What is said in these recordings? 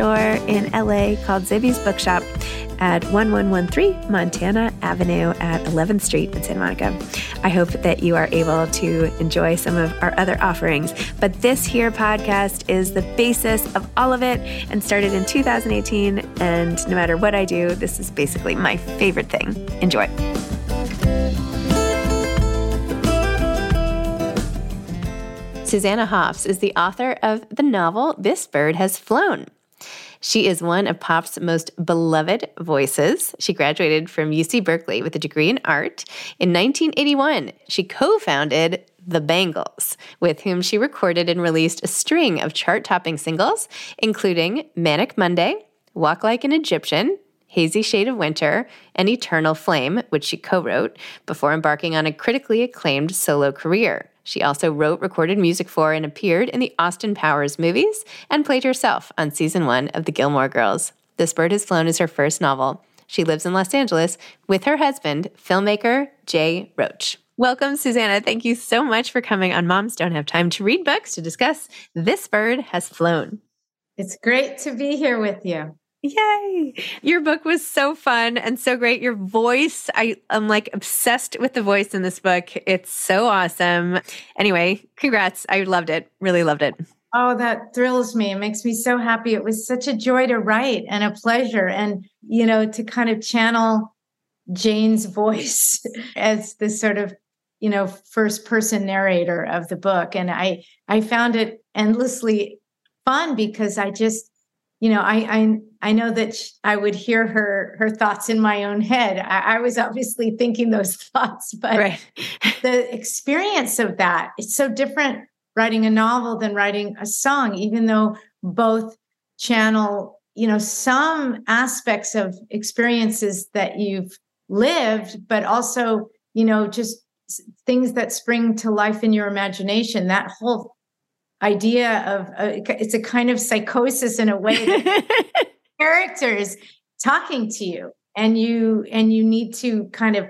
in LA called Zibby's Bookshop at 1113 Montana Avenue at 11th Street in Santa Monica. I hope that you are able to enjoy some of our other offerings. But this here podcast is the basis of all of it and started in 2018. And no matter what I do, this is basically my favorite thing. Enjoy. Susanna Hoffs is the author of the novel This Bird Has Flown. She is one of pop's most beloved voices. She graduated from UC Berkeley with a degree in art. In 1981, she co founded The Bangles, with whom she recorded and released a string of chart topping singles, including Manic Monday, Walk Like an Egyptian, Hazy Shade of Winter, and Eternal Flame, which she co wrote before embarking on a critically acclaimed solo career. She also wrote, recorded music for, and appeared in the Austin Powers movies and played herself on season one of The Gilmore Girls. This Bird Has Flown is her first novel. She lives in Los Angeles with her husband, filmmaker Jay Roach. Welcome, Susanna. Thank you so much for coming on Moms Don't Have Time to Read Books to discuss This Bird Has Flown. It's great to be here with you. Yay! Your book was so fun and so great. Your voice, I, I'm like obsessed with the voice in this book. It's so awesome. Anyway, congrats. I loved it. Really loved it. Oh, that thrills me. It makes me so happy. It was such a joy to write and a pleasure. And, you know, to kind of channel Jane's voice as this sort of, you know, first person narrator of the book. And I I found it endlessly fun because I just, you know, I I I know that I would hear her her thoughts in my own head. I, I was obviously thinking those thoughts, but right. the experience of that it's so different writing a novel than writing a song, even though both channel you know some aspects of experiences that you've lived, but also you know just things that spring to life in your imagination. That whole idea of uh, it's a kind of psychosis in a way. characters talking to you and you and you need to kind of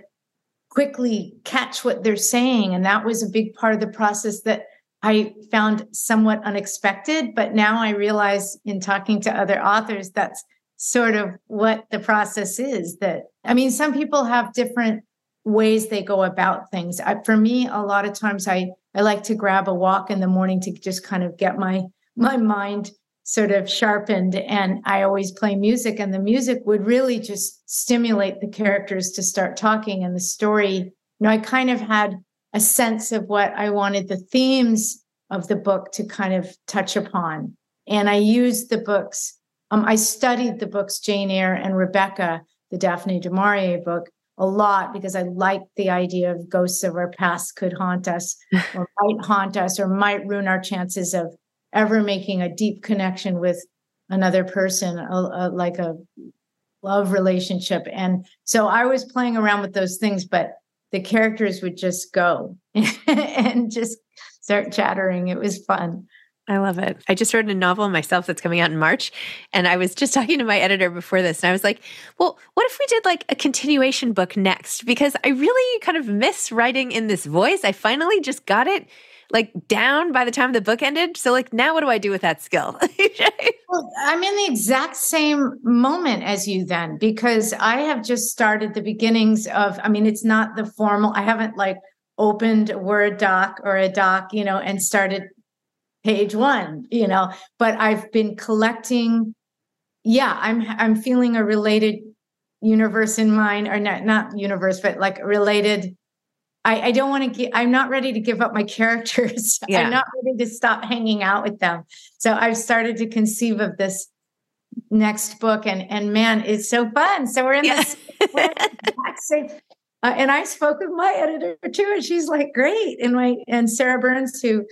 quickly catch what they're saying and that was a big part of the process that I found somewhat unexpected but now I realize in talking to other authors that's sort of what the process is that I mean some people have different ways they go about things. I, for me a lot of times I I like to grab a walk in the morning to just kind of get my my mind sort of sharpened and i always play music and the music would really just stimulate the characters to start talking and the story. You know i kind of had a sense of what i wanted the themes of the book to kind of touch upon and i used the books um, i studied the books jane eyre and rebecca the daphne du maurier book a lot because i liked the idea of ghosts of our past could haunt us or might haunt us or might ruin our chances of ever making a deep connection with another person, a, a, like a love relationship. And so I was playing around with those things, but the characters would just go and just start chattering. It was fun. I love it. I just wrote a novel myself that's coming out in March. And I was just talking to my editor before this, and I was like, well, what if we did like a continuation book next? Because I really kind of miss writing in this voice. I finally just got it like down by the time the book ended. So like now what do I do with that skill? well, I'm in the exact same moment as you then because I have just started the beginnings of I mean it's not the formal I haven't like opened a Word doc or a doc, you know, and started page 1, you know, but I've been collecting yeah, I'm I'm feeling a related universe in mind or not not universe but like related I, I don't want to get, I'm not ready to give up my characters. Yeah. I'm not ready to stop hanging out with them. So I've started to conceive of this next book and, and man, it's so fun. So we're in yeah. this, uh, and I spoke with my editor too, and she's like, great. And my, and Sarah Burnes, who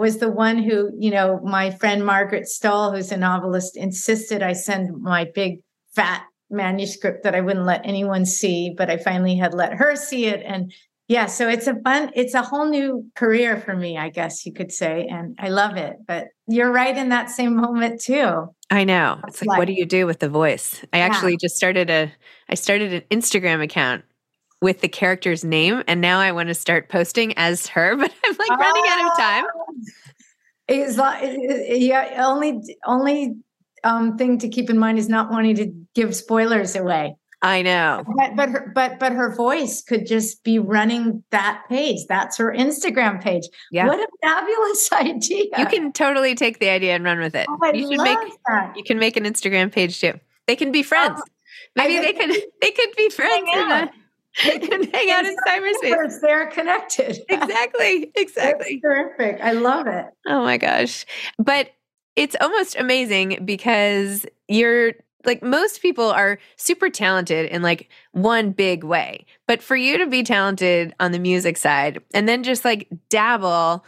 was the one who, you know, my friend Margaret Stohl, who's a novelist, insisted I send my big fat manuscript that I wouldn't let anyone see, but I finally had let her see it. And yeah so it's a fun it's a whole new career for me i guess you could say and i love it but you're right in that same moment too i know it's like, like what do you do with the voice i yeah. actually just started a i started an instagram account with the character's name and now i want to start posting as her but i'm like running out of time is like yeah only only um thing to keep in mind is not wanting to give spoilers away I know. But but her, but but her voice could just be running that page. That's her Instagram page. Yeah. What a fabulous idea. You can totally take the idea and run with it. Oh, you should make that. you can make an Instagram page too. They can be friends. Oh, Maybe they could they could be friends they can hang out in cyberspace. They're connected. Exactly. Exactly. That's terrific. I love it. Oh my gosh. But it's almost amazing because you're like most people are super talented in like one big way. But for you to be talented on the music side and then just like dabble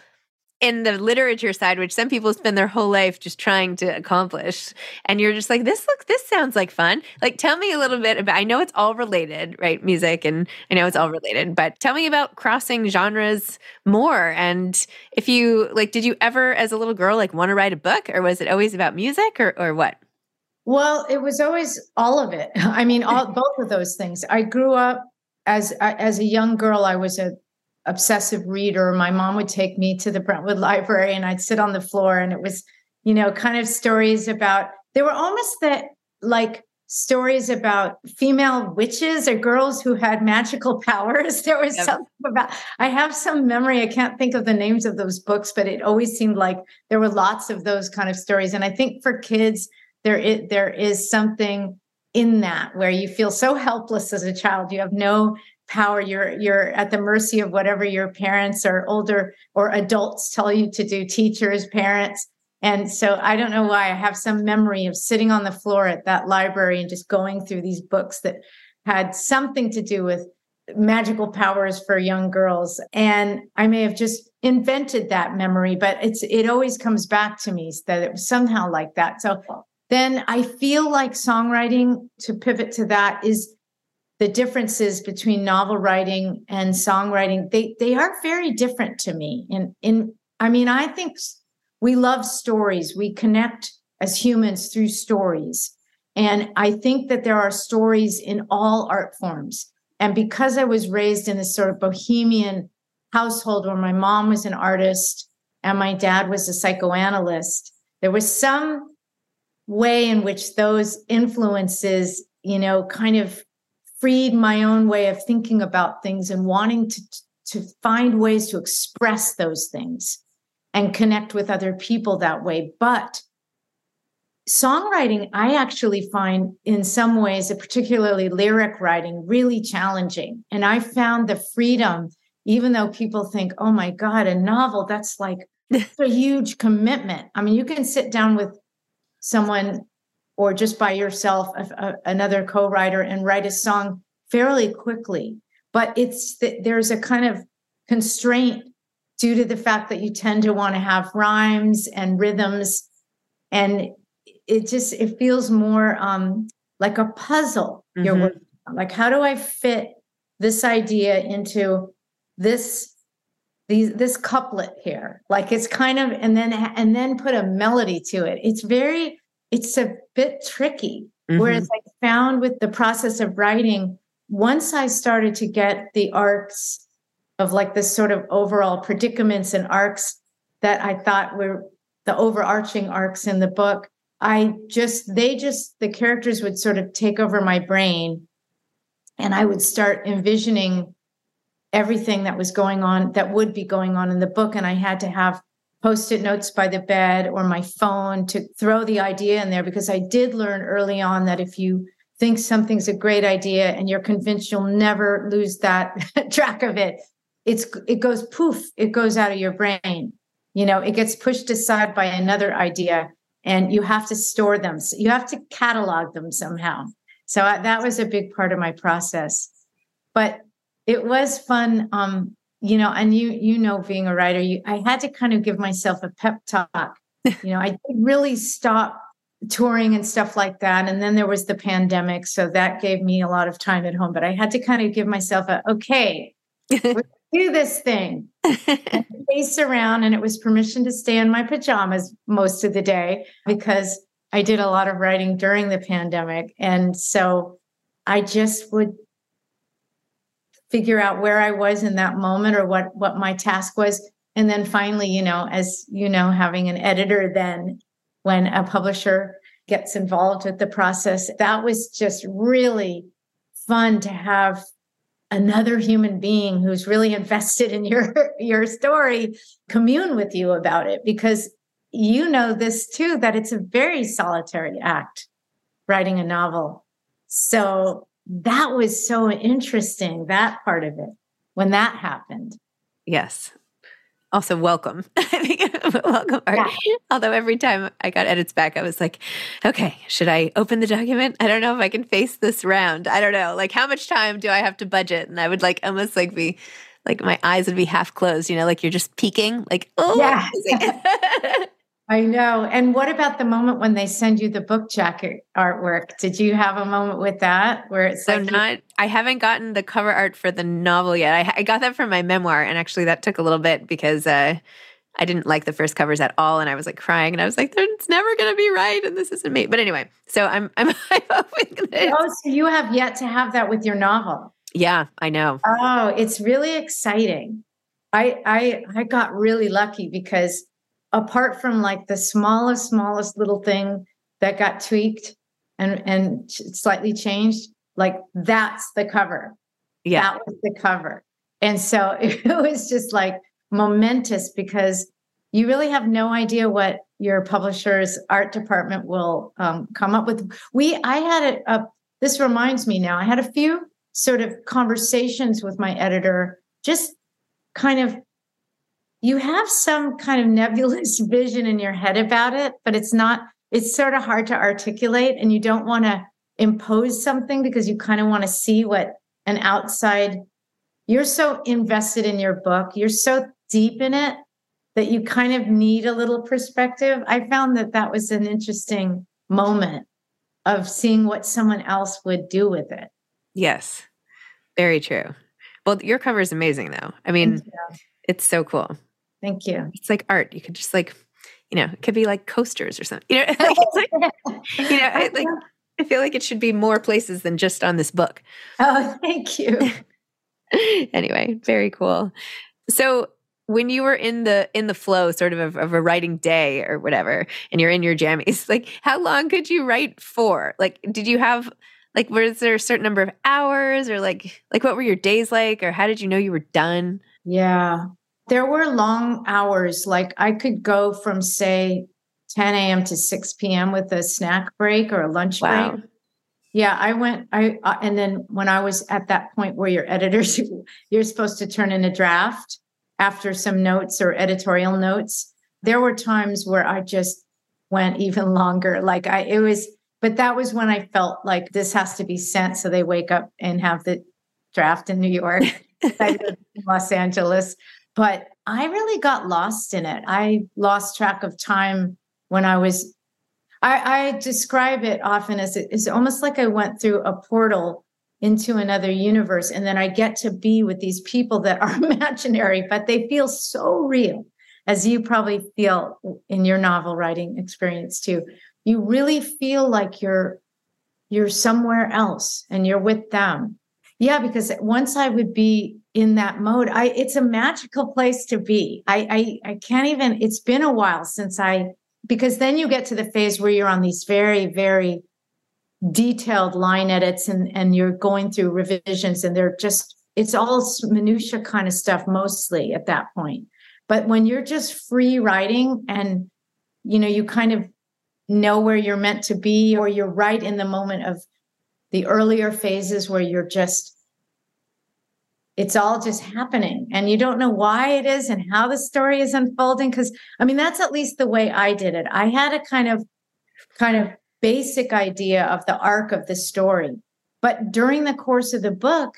in the literature side, which some people spend their whole life just trying to accomplish, and you're just like, this look, this sounds like fun. Like, tell me a little bit about. I know it's all related, right? Music, and I know it's all related, but tell me about crossing genres more. And if you like, did you ever, as a little girl, like want to write a book, or was it always about music, or or what? Well, it was always all of it. I mean, all both of those things. I grew up as as a young girl. I was a obsessive reader. My mom would take me to the Brentwood Library, and I'd sit on the floor, and it was, you know, kind of stories about. They were almost that like stories about female witches or girls who had magical powers. There was yep. something about, I have some memory. I can't think of the names of those books, but it always seemed like there were lots of those kind of stories. And I think for kids, there is, there is something in that where you feel so helpless as a child you have no power you're you're at the mercy of whatever your parents or older or adults tell you to do teachers parents. And so i don't know why i have some memory of sitting on the floor at that library and just going through these books that had something to do with magical powers for young girls. And i may have just invented that memory but it's it always comes back to me that it was somehow like that. So then I feel like songwriting, to pivot to that, is the differences between novel writing and songwriting. They they are very different to me. And in I mean, I think we love stories. We connect as humans through stories. And I think that there are stories in all art forms. And because I was raised in this sort of bohemian household where my mom was an artist and my dad was a psychoanalyst, there was some way in which those influences, you know, kind of freed my own way of thinking about things and wanting to to find ways to express those things and connect with other people that way. But songwriting, I actually find in some ways, particularly lyric writing, really challenging. And I found the freedom, even though people think, oh my God, a novel, that's like a huge commitment. I mean, you can sit down with someone or just by yourself, a, a, another co writer, and write a song fairly quickly. But it's there's a kind of constraint due to the fact that you tend to want to have rhymes and rhythms and it just it feels more um, like a puzzle mm-hmm. you're working on. like how do i fit this idea into this these this couplet here like it's kind of and then and then put a melody to it it's very it's a bit tricky mm-hmm. whereas i found with the process of writing once i started to get the arcs of like this sort of overall predicaments and arcs that i thought were the overarching arcs in the book I just, they just, the characters would sort of take over my brain and I would start envisioning everything that was going on, that would be going on in the book. And I had to have post it notes by the bed or my phone to throw the idea in there because I did learn early on that if you think something's a great idea and you're convinced you'll never lose that track of it, it's it goes poof, it goes out of your brain. You know, it gets pushed aside by another idea and you have to store them. So you have to catalog them somehow. So I, that was a big part of my process. But it was fun. Um, you know, and you you know, being a writer, you I had to kind of give myself a pep talk. you know, I really stopped touring and stuff like that. And then there was the pandemic. So that gave me a lot of time at home. But I had to kind of give myself a okay, do this thing. face around, and it was permission to stay in my pajamas most of the day because I did a lot of writing during the pandemic. And so I just would figure out where I was in that moment or what what my task was. And then finally, you know, as you know, having an editor then when a publisher gets involved with the process, that was just really fun to have another human being who's really invested in your your story commune with you about it because you know this too that it's a very solitary act writing a novel so that was so interesting that part of it when that happened yes also welcome. welcome art. Yeah. Although every time I got edits back, I was like, okay, should I open the document? I don't know if I can face this round. I don't know. Like, how much time do I have to budget? And I would like almost like be like my eyes would be half closed, you know, like you're just peeking, like, oh, yeah. I know. And what about the moment when they send you the book jacket artwork? Did you have a moment with that where it's so like not? I haven't gotten the cover art for the novel yet. I, I, got that from my memoir, and actually that took a little bit because uh, I didn't like the first covers at all, and I was like crying, and I was like, "It's never going to be right, and this isn't me." But anyway, so I'm I'm, I'm hoping that. Oh, so you have yet to have that with your novel? Yeah, I know. Oh, it's really exciting. I I I got really lucky because apart from like the smallest, smallest little thing that got tweaked and and slightly changed, like that's the cover. Yeah. That was the cover. And so it was just like momentous because you really have no idea what your publisher's art department will um, come up with. We, I had a, a, this reminds me now, I had a few sort of conversations with my editor, just kind of you have some kind of nebulous vision in your head about it, but it's not, it's sort of hard to articulate. And you don't want to impose something because you kind of want to see what an outside, you're so invested in your book, you're so deep in it that you kind of need a little perspective. I found that that was an interesting moment of seeing what someone else would do with it. Yes, very true. Well, your cover is amazing, though. I mean, it's so cool. Thank you. It's like art. You could just like, you know, it could be like coasters or something. You know, like, like, you know, like I feel like it should be more places than just on this book. Oh, thank you. anyway, very cool. So when you were in the in the flow sort of, of of, a writing day or whatever and you're in your jammies like how long could you write for like did you have like was there a certain number of hours or like like what were your days like or how did you know you were done yeah there were long hours like i could go from say 10 a.m to 6 p.m with a snack break or a lunch wow. break. Yeah i went i uh, and then when i was at that point where your editors you're supposed to turn in a draft after some notes or editorial notes there were times where i just went even longer. Like i it was but that was when i felt like this has to be sent so they wake up and have the draft in new york in los angeles but i really got lost in it i lost track of time when i was i, I describe it often as it's almost like i went through a portal into another universe. And then I get to be with these people that are imaginary, but they feel so real, as you probably feel in your novel writing experience too. You really feel like you're you're somewhere else and you're with them. Yeah, because once I would be in that mode, I it's a magical place to be. I I, I can't even, it's been a while since I because then you get to the phase where you're on these very, very detailed line edits and and you're going through revisions and they're just it's all minutia kind of stuff mostly at that point but when you're just free writing and you know you kind of know where you're meant to be or you're right in the moment of the earlier phases where you're just it's all just happening and you don't know why it is and how the story is unfolding because i mean that's at least the way i did it i had a kind of kind of basic idea of the arc of the story. But during the course of the book,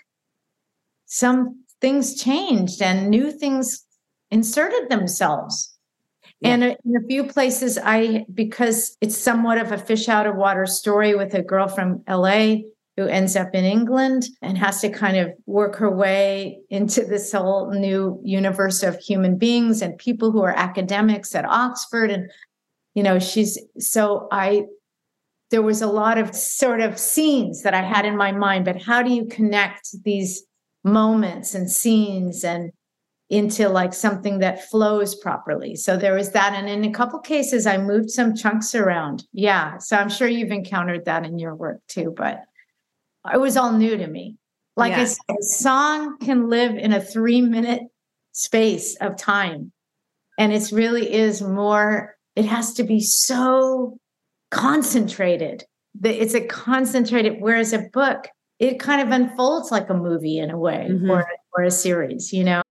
some things changed and new things inserted themselves. Yeah. And uh, in a few places, I, because it's somewhat of a fish out of water story with a girl from LA who ends up in England and has to kind of work her way into this whole new universe of human beings and people who are academics at Oxford. And, you know, she's so I there was a lot of sort of scenes that I had in my mind, but how do you connect these moments and scenes and into like something that flows properly? So there was that. And in a couple cases, I moved some chunks around. Yeah. So I'm sure you've encountered that in your work too, but it was all new to me. Like yeah. a, a song can live in a three minute space of time. And it really is more, it has to be so concentrated. That it's a concentrated, whereas a book, it kind of unfolds like a movie in a way mm-hmm. or, or a series, you know?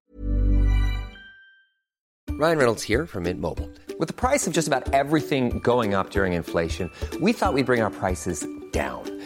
Ryan Reynolds here from Mint Mobile. With the price of just about everything going up during inflation, we thought we'd bring our prices down.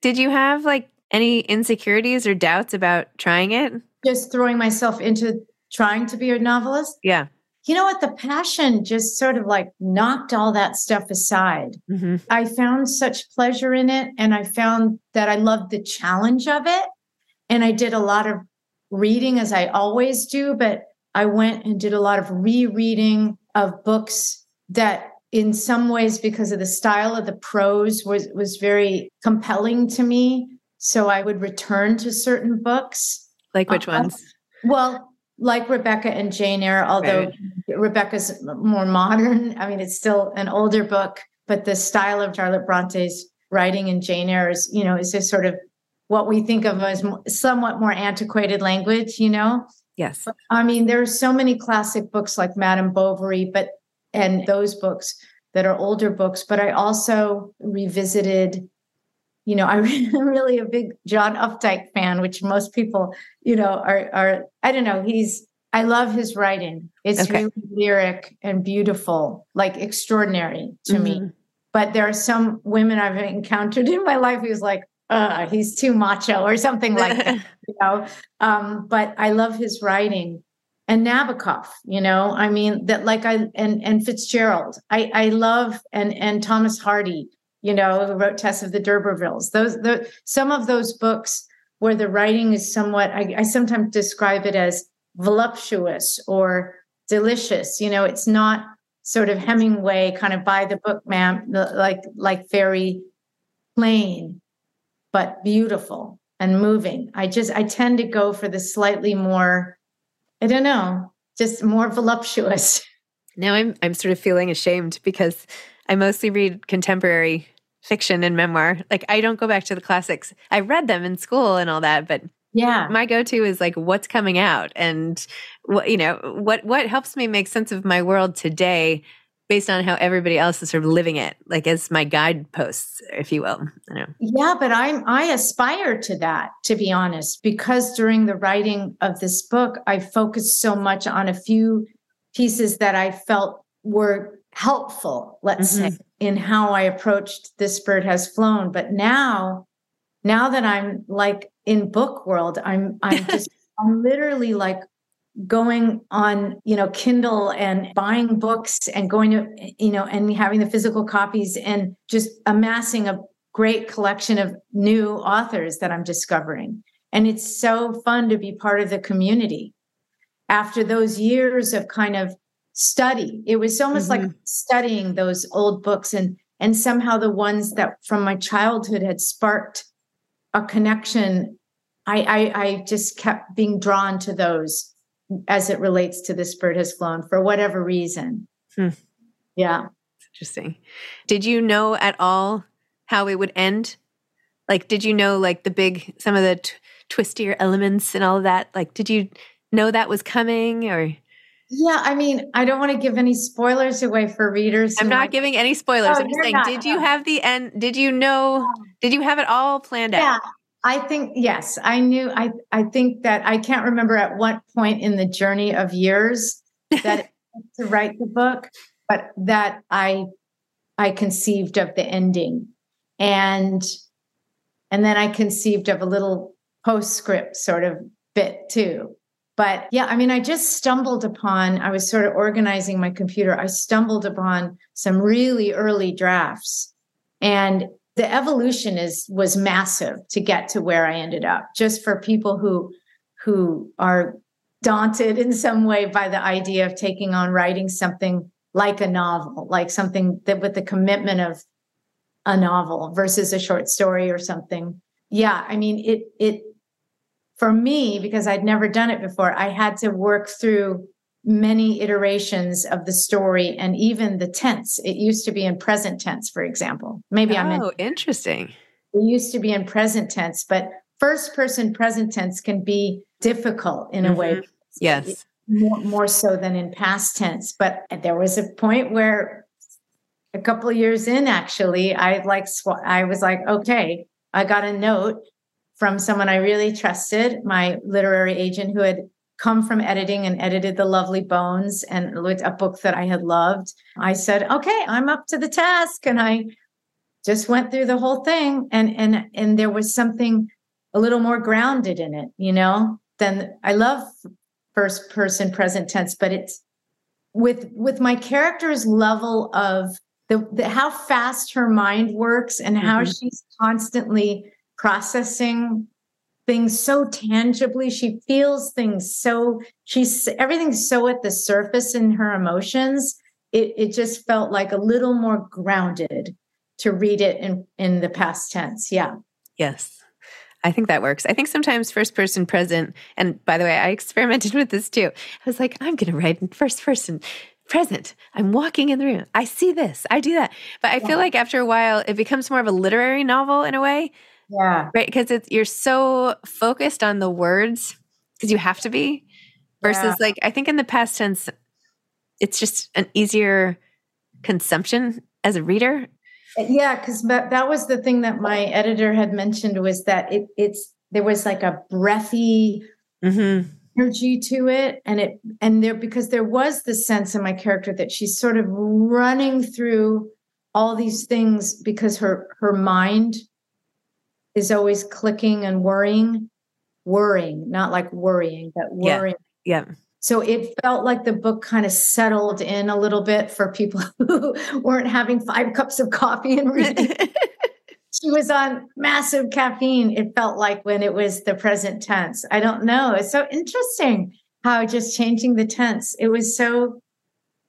Did you have like any insecurities or doubts about trying it? Just throwing myself into trying to be a novelist? Yeah. You know what? The passion just sort of like knocked all that stuff aside. Mm-hmm. I found such pleasure in it. And I found that I loved the challenge of it. and I did a lot of reading as I always do, but I went and did a lot of rereading of books that in some ways because of the style of the prose was was very compelling to me. So i would return to certain books. Like which uh, ones? well like rebecca and jane eyre although right. rebecca's more modern. I mean it's still an older book but the style of charlotte bronte's writing in jane eyre is you know is just sort of what we think of as somewhat more antiquated language you know? Yes. I mean there are so many classic books like madame bovary but and those books that are older books. But I also revisited, you know, I'm really a big John Updike fan, which most people, you know, are are I don't know. He's I love his writing. It's okay. really lyric and beautiful, like extraordinary to mm-hmm. me. But there are some women I've encountered in my life who's like, uh, he's too macho or something like that, you know. Um, but I love his writing and Nabokov, you know, I mean that like I and and Fitzgerald. I I love and and Thomas Hardy, you know, who wrote Tess of the D'Urbervilles. Those the some of those books where the writing is somewhat I, I sometimes describe it as voluptuous or delicious. You know, it's not sort of Hemingway kind of by the book man like like very plain, but beautiful and moving. I just I tend to go for the slightly more I don't know, just more voluptuous. Now I'm I'm sort of feeling ashamed because I mostly read contemporary fiction and memoir. Like I don't go back to the classics. I read them in school and all that, but yeah. My go-to is like what's coming out and what you know, what what helps me make sense of my world today based on how everybody else is sort of living it, like as my guideposts, if you will. Yeah, but I'm I aspire to that, to be honest, because during the writing of this book, I focused so much on a few pieces that I felt were helpful, let's mm-hmm. say, in how I approached This Bird Has Flown. But now, now that I'm like in book world, I'm I'm just I'm literally like going on you know kindle and buying books and going to you know and having the physical copies and just amassing a great collection of new authors that i'm discovering. And it's so fun to be part of the community. After those years of kind of study it was almost mm-hmm. like studying those old books and and somehow the ones that from my childhood had sparked a connection I, I, I just kept being drawn to those as it relates to this bird has flown for whatever reason. Hmm. Yeah. Interesting. Did you know at all how it would end? Like, did you know like the big, some of the t- twistier elements and all of that? Like, did you know that was coming or? Yeah, I mean, I don't want to give any spoilers away for readers. I'm not giving any spoilers. Oh, I'm just saying, not, did you have the end? Did you know? Did you have it all planned yeah, out? I think yes, I knew. I I think that I can't remember at what point in the journey of years that to write the book, but that I I conceived of the ending, and and then I conceived of a little postscript sort of bit too. But yeah, I mean, I just stumbled upon. I was sort of organizing my computer. I stumbled upon some really early drafts, and the evolution is was massive to get to where I ended up. Just for people who who are daunted in some way by the idea of taking on writing something like a novel, like something that with the commitment of a novel versus a short story or something. Yeah, I mean it it for me because I'd never done it before, I had to work through many iterations of the story and even the tense. It used to be in present tense, for example. Maybe oh, I'm Oh, interesting. It used to be in present tense, but first person present tense can be difficult in a mm-hmm. way. Yes. More, more so than in past tense. But there was a point where a couple of years in, actually, I like, sw- I was like, okay, I got a note from someone I really trusted, my literary agent who had come from editing and edited The Lovely Bones and a book that I had loved. I said, okay, I'm up to the task. And I just went through the whole thing. And and and there was something a little more grounded in it, you know, than I love first person present tense, but it's with with my character's level of the, the how fast her mind works and how mm-hmm. she's constantly processing things so tangibly. She feels things so she's everything's so at the surface in her emotions. It it just felt like a little more grounded to read it in in the past tense. Yeah. Yes. I think that works. I think sometimes first person present, and by the way, I experimented with this too. I was like, I'm going to write in first person present. I'm walking in the room. I see this. I do that. But I yeah. feel like after a while, it becomes more of a literary novel in a way. Yeah. Right. Because it's you're so focused on the words because you have to be, versus yeah. like I think in the past tense, it's just an easier consumption as a reader. Yeah, because that, that was the thing that my editor had mentioned was that it it's there was like a breathy mm-hmm. energy to it, and it and there because there was the sense in my character that she's sort of running through all these things because her her mind is always clicking and worrying, worrying, not like worrying, but worrying. Yeah. yeah. So it felt like the book kind of settled in a little bit for people who weren't having five cups of coffee and reading. she was on massive caffeine. It felt like when it was the present tense. I don't know. It's so interesting how just changing the tense. It was so,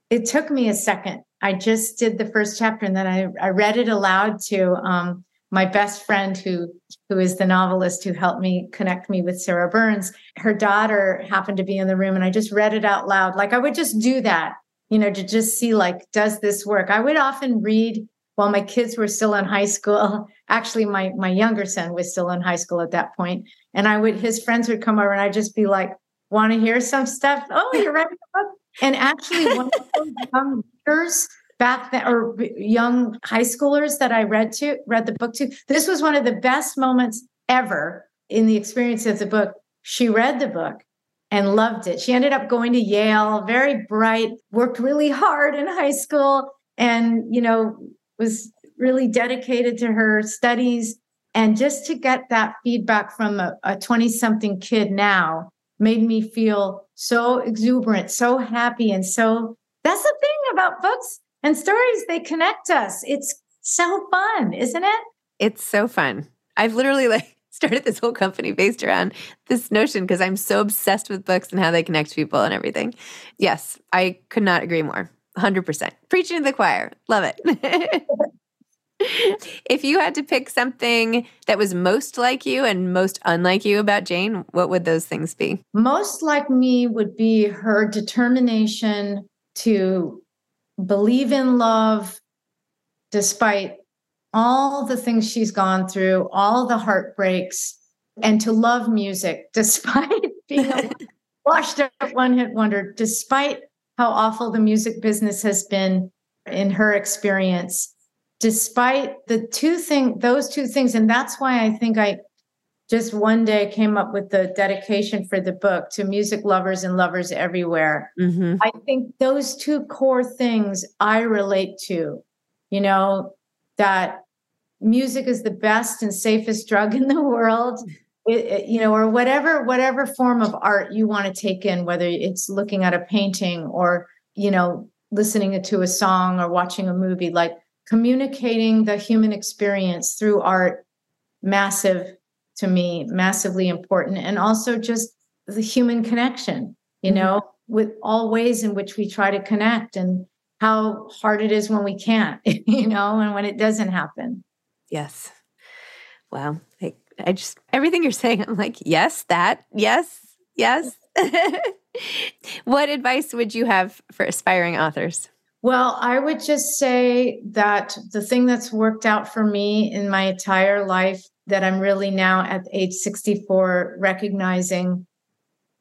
it took me a second. I just did the first chapter and then I, I read it aloud to um, my best friend who who is the novelist who helped me connect me with Sarah Burnes her daughter happened to be in the room and I just read it out loud. Like I would just do that you know to just see like does this work? I would often read while my kids were still in high school. Actually my my younger son was still in high school at that point. And I would his friends would come over and I'd just be like want to hear some stuff? Oh you're writing a book. And actually one of those young readers back then or young high schoolers that I read to read the book to. This was one of the best moments ever in the experience of the book. She read the book and loved it. She ended up going to Yale, very bright, worked really hard in high school and, you know, was really dedicated to her studies and just to get that feedback from a 20 something kid now made me feel so exuberant, so happy and so that's the thing about books and stories, they connect us. It's so fun, isn't it? It's so fun. I've literally like started this whole company based around this notion because I'm so obsessed with books and how they connect people and everything. Yes, I could not agree more. 100%. Preaching to the choir. Love it. if you had to pick something that was most like you and most unlike you about Jane, what would those things be? Most like me would be her determination to believe in love despite all the things she's gone through, all the heartbreaks, and to love music despite being a washed up one hit wonder, despite how awful the music business has been in her experience, despite the two thing, those two things. And that's why I think I just one day came up with the dedication for the book to music lovers and lovers everywhere. Mm-hmm. I think those two core things I relate to, you know, that music is the best and safest drug in the world. It, it, you know, or whatever whatever form of art you want to take in, whether it's looking at a painting or you know listening to a song or watching a movie, like communicating the human experience through art, massive to me massively important and also just the human connection you mm-hmm. know with all ways in which we try to connect and how hard it is when we can't you know and when it doesn't happen. Yes. Wow I, I just everything you're saying i'm like yes that yes yes. What advice would you have for aspiring authors? Well, I would just say that the thing that's worked out for me in my entire life that I'm really now at age 64 recognizing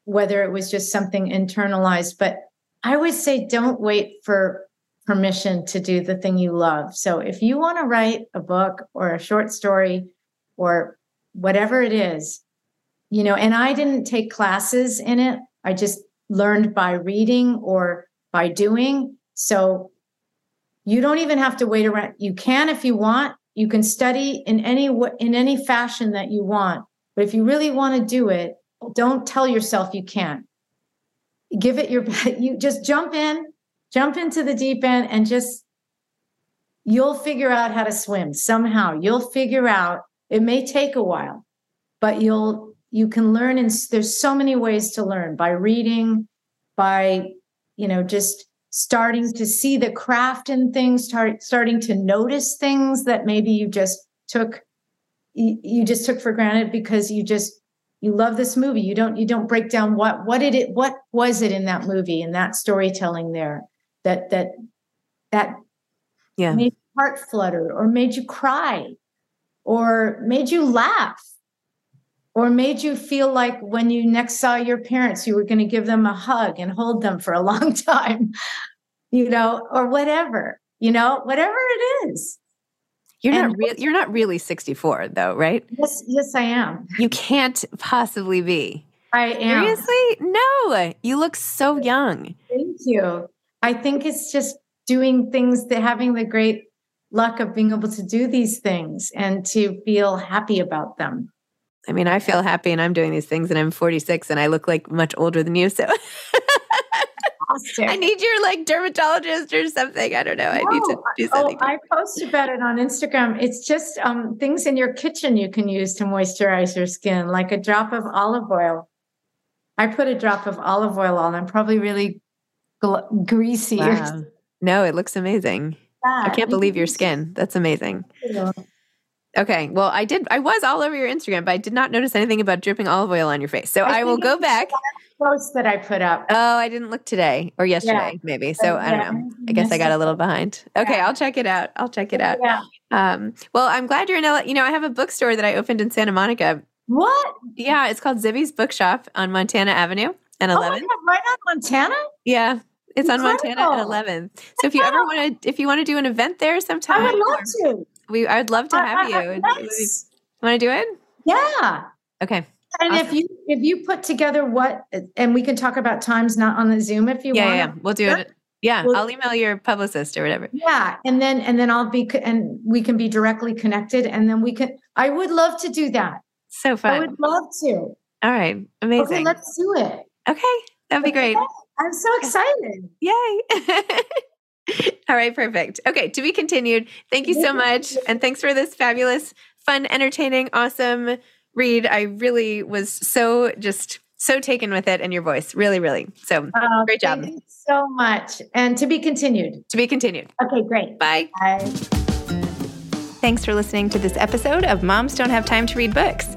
whether it was just something internalized. But I would say don't wait for permission to do the thing you love. So if you want to write a book or a short story or whatever it is, you know, and I didn't take classes in it, I just learned by reading or by doing. So you don't even have to wait around. You can if you want, you can study in any in any fashion that you want but if you really want to do it don't tell yourself you can't. Give it your you just jump in jump into the deep end and just you'll figure out how to swim somehow. You'll figure out it may take a while but you'll you can learn and there's so many ways to learn by reading, by you know just starting to see the craft in things, start starting to notice things that maybe you just took you, you just took for granted because you just you love this movie. You don't you don't break down what what did it what was it in that movie and that storytelling there that that that yeah. made your heart flutter or made you cry or made you laugh or made you feel like when you next saw your parents you were going to give them a hug and hold them for a long time you know or whatever you know whatever it is you're And- not real you're not really 64 though, right? yes yes i am You can't possibly be. i am Seriously? No. You look so young. Thank you. I think it's just doing things that having the great luck of being able to do these things and to feel happy about them. I mean, I feel happy and I'm doing these things and I'm 46 and I look like much older than you. So I need your like dermatologist or something. I don't know. I need to do Oh, something. I post about it on Instagram. It's just um, things in your kitchen you can use to moisturize your skin, like a drop of olive oil. I put a drop of olive oil on. I'm probably really gl- greasy. Wow. No, it looks amazing. I can't believe your skin. That's amazing. Okay. Well, I did. I was all over your Instagram, but I did not notice anything about dripping olive oil on your face. So I, I will go back. Post that I put up. Oh, I didn't look today or yesterday, maybe. So I don't know. I guess I got a little behind. Okay, Yeah. I'll check it out. I'll check it out. Yeah. Um, well, I'm glad you're in LA. You know, I have a bookstore that I opened in Santa Monica. What? Yeah, it's called Zibby's Bookshop on Montana Avenue and Oh my 11th. God, right on Montana? yeah, it's on Montana and Incredible. 11th. So if you ever want to, if you want to do an event there sometime, I would love or- to. We I'd love to uh, have I- you. I- nice. Want to do it? Yeah. Okay. And if you if you put together what and we can talk about times not on the Zoom if you Yeah, want. yeah, we'll do Sure. it. Yeah, Well- I'll email your publicist or whatever. Yeah, and then and then I'll be and we can be directly connected and then we can I would love to do that. So fun. I would love to. All right, Amazing. Okay, let's do it. Okay, that'd be great. I'm so excited. Yay. All right, perfect. Okay, to be continued. Thank you so much. And thanks for this fabulous, fun, entertaining, awesome read. I really was so just so taken with it and your voice. Really, really. So Uh, Great job. Thank you so much. And to be continued. to be continued. Okay, great. Bye. Bye. Thanks for listening to this episode of Moms Don't Have Time to Read Books.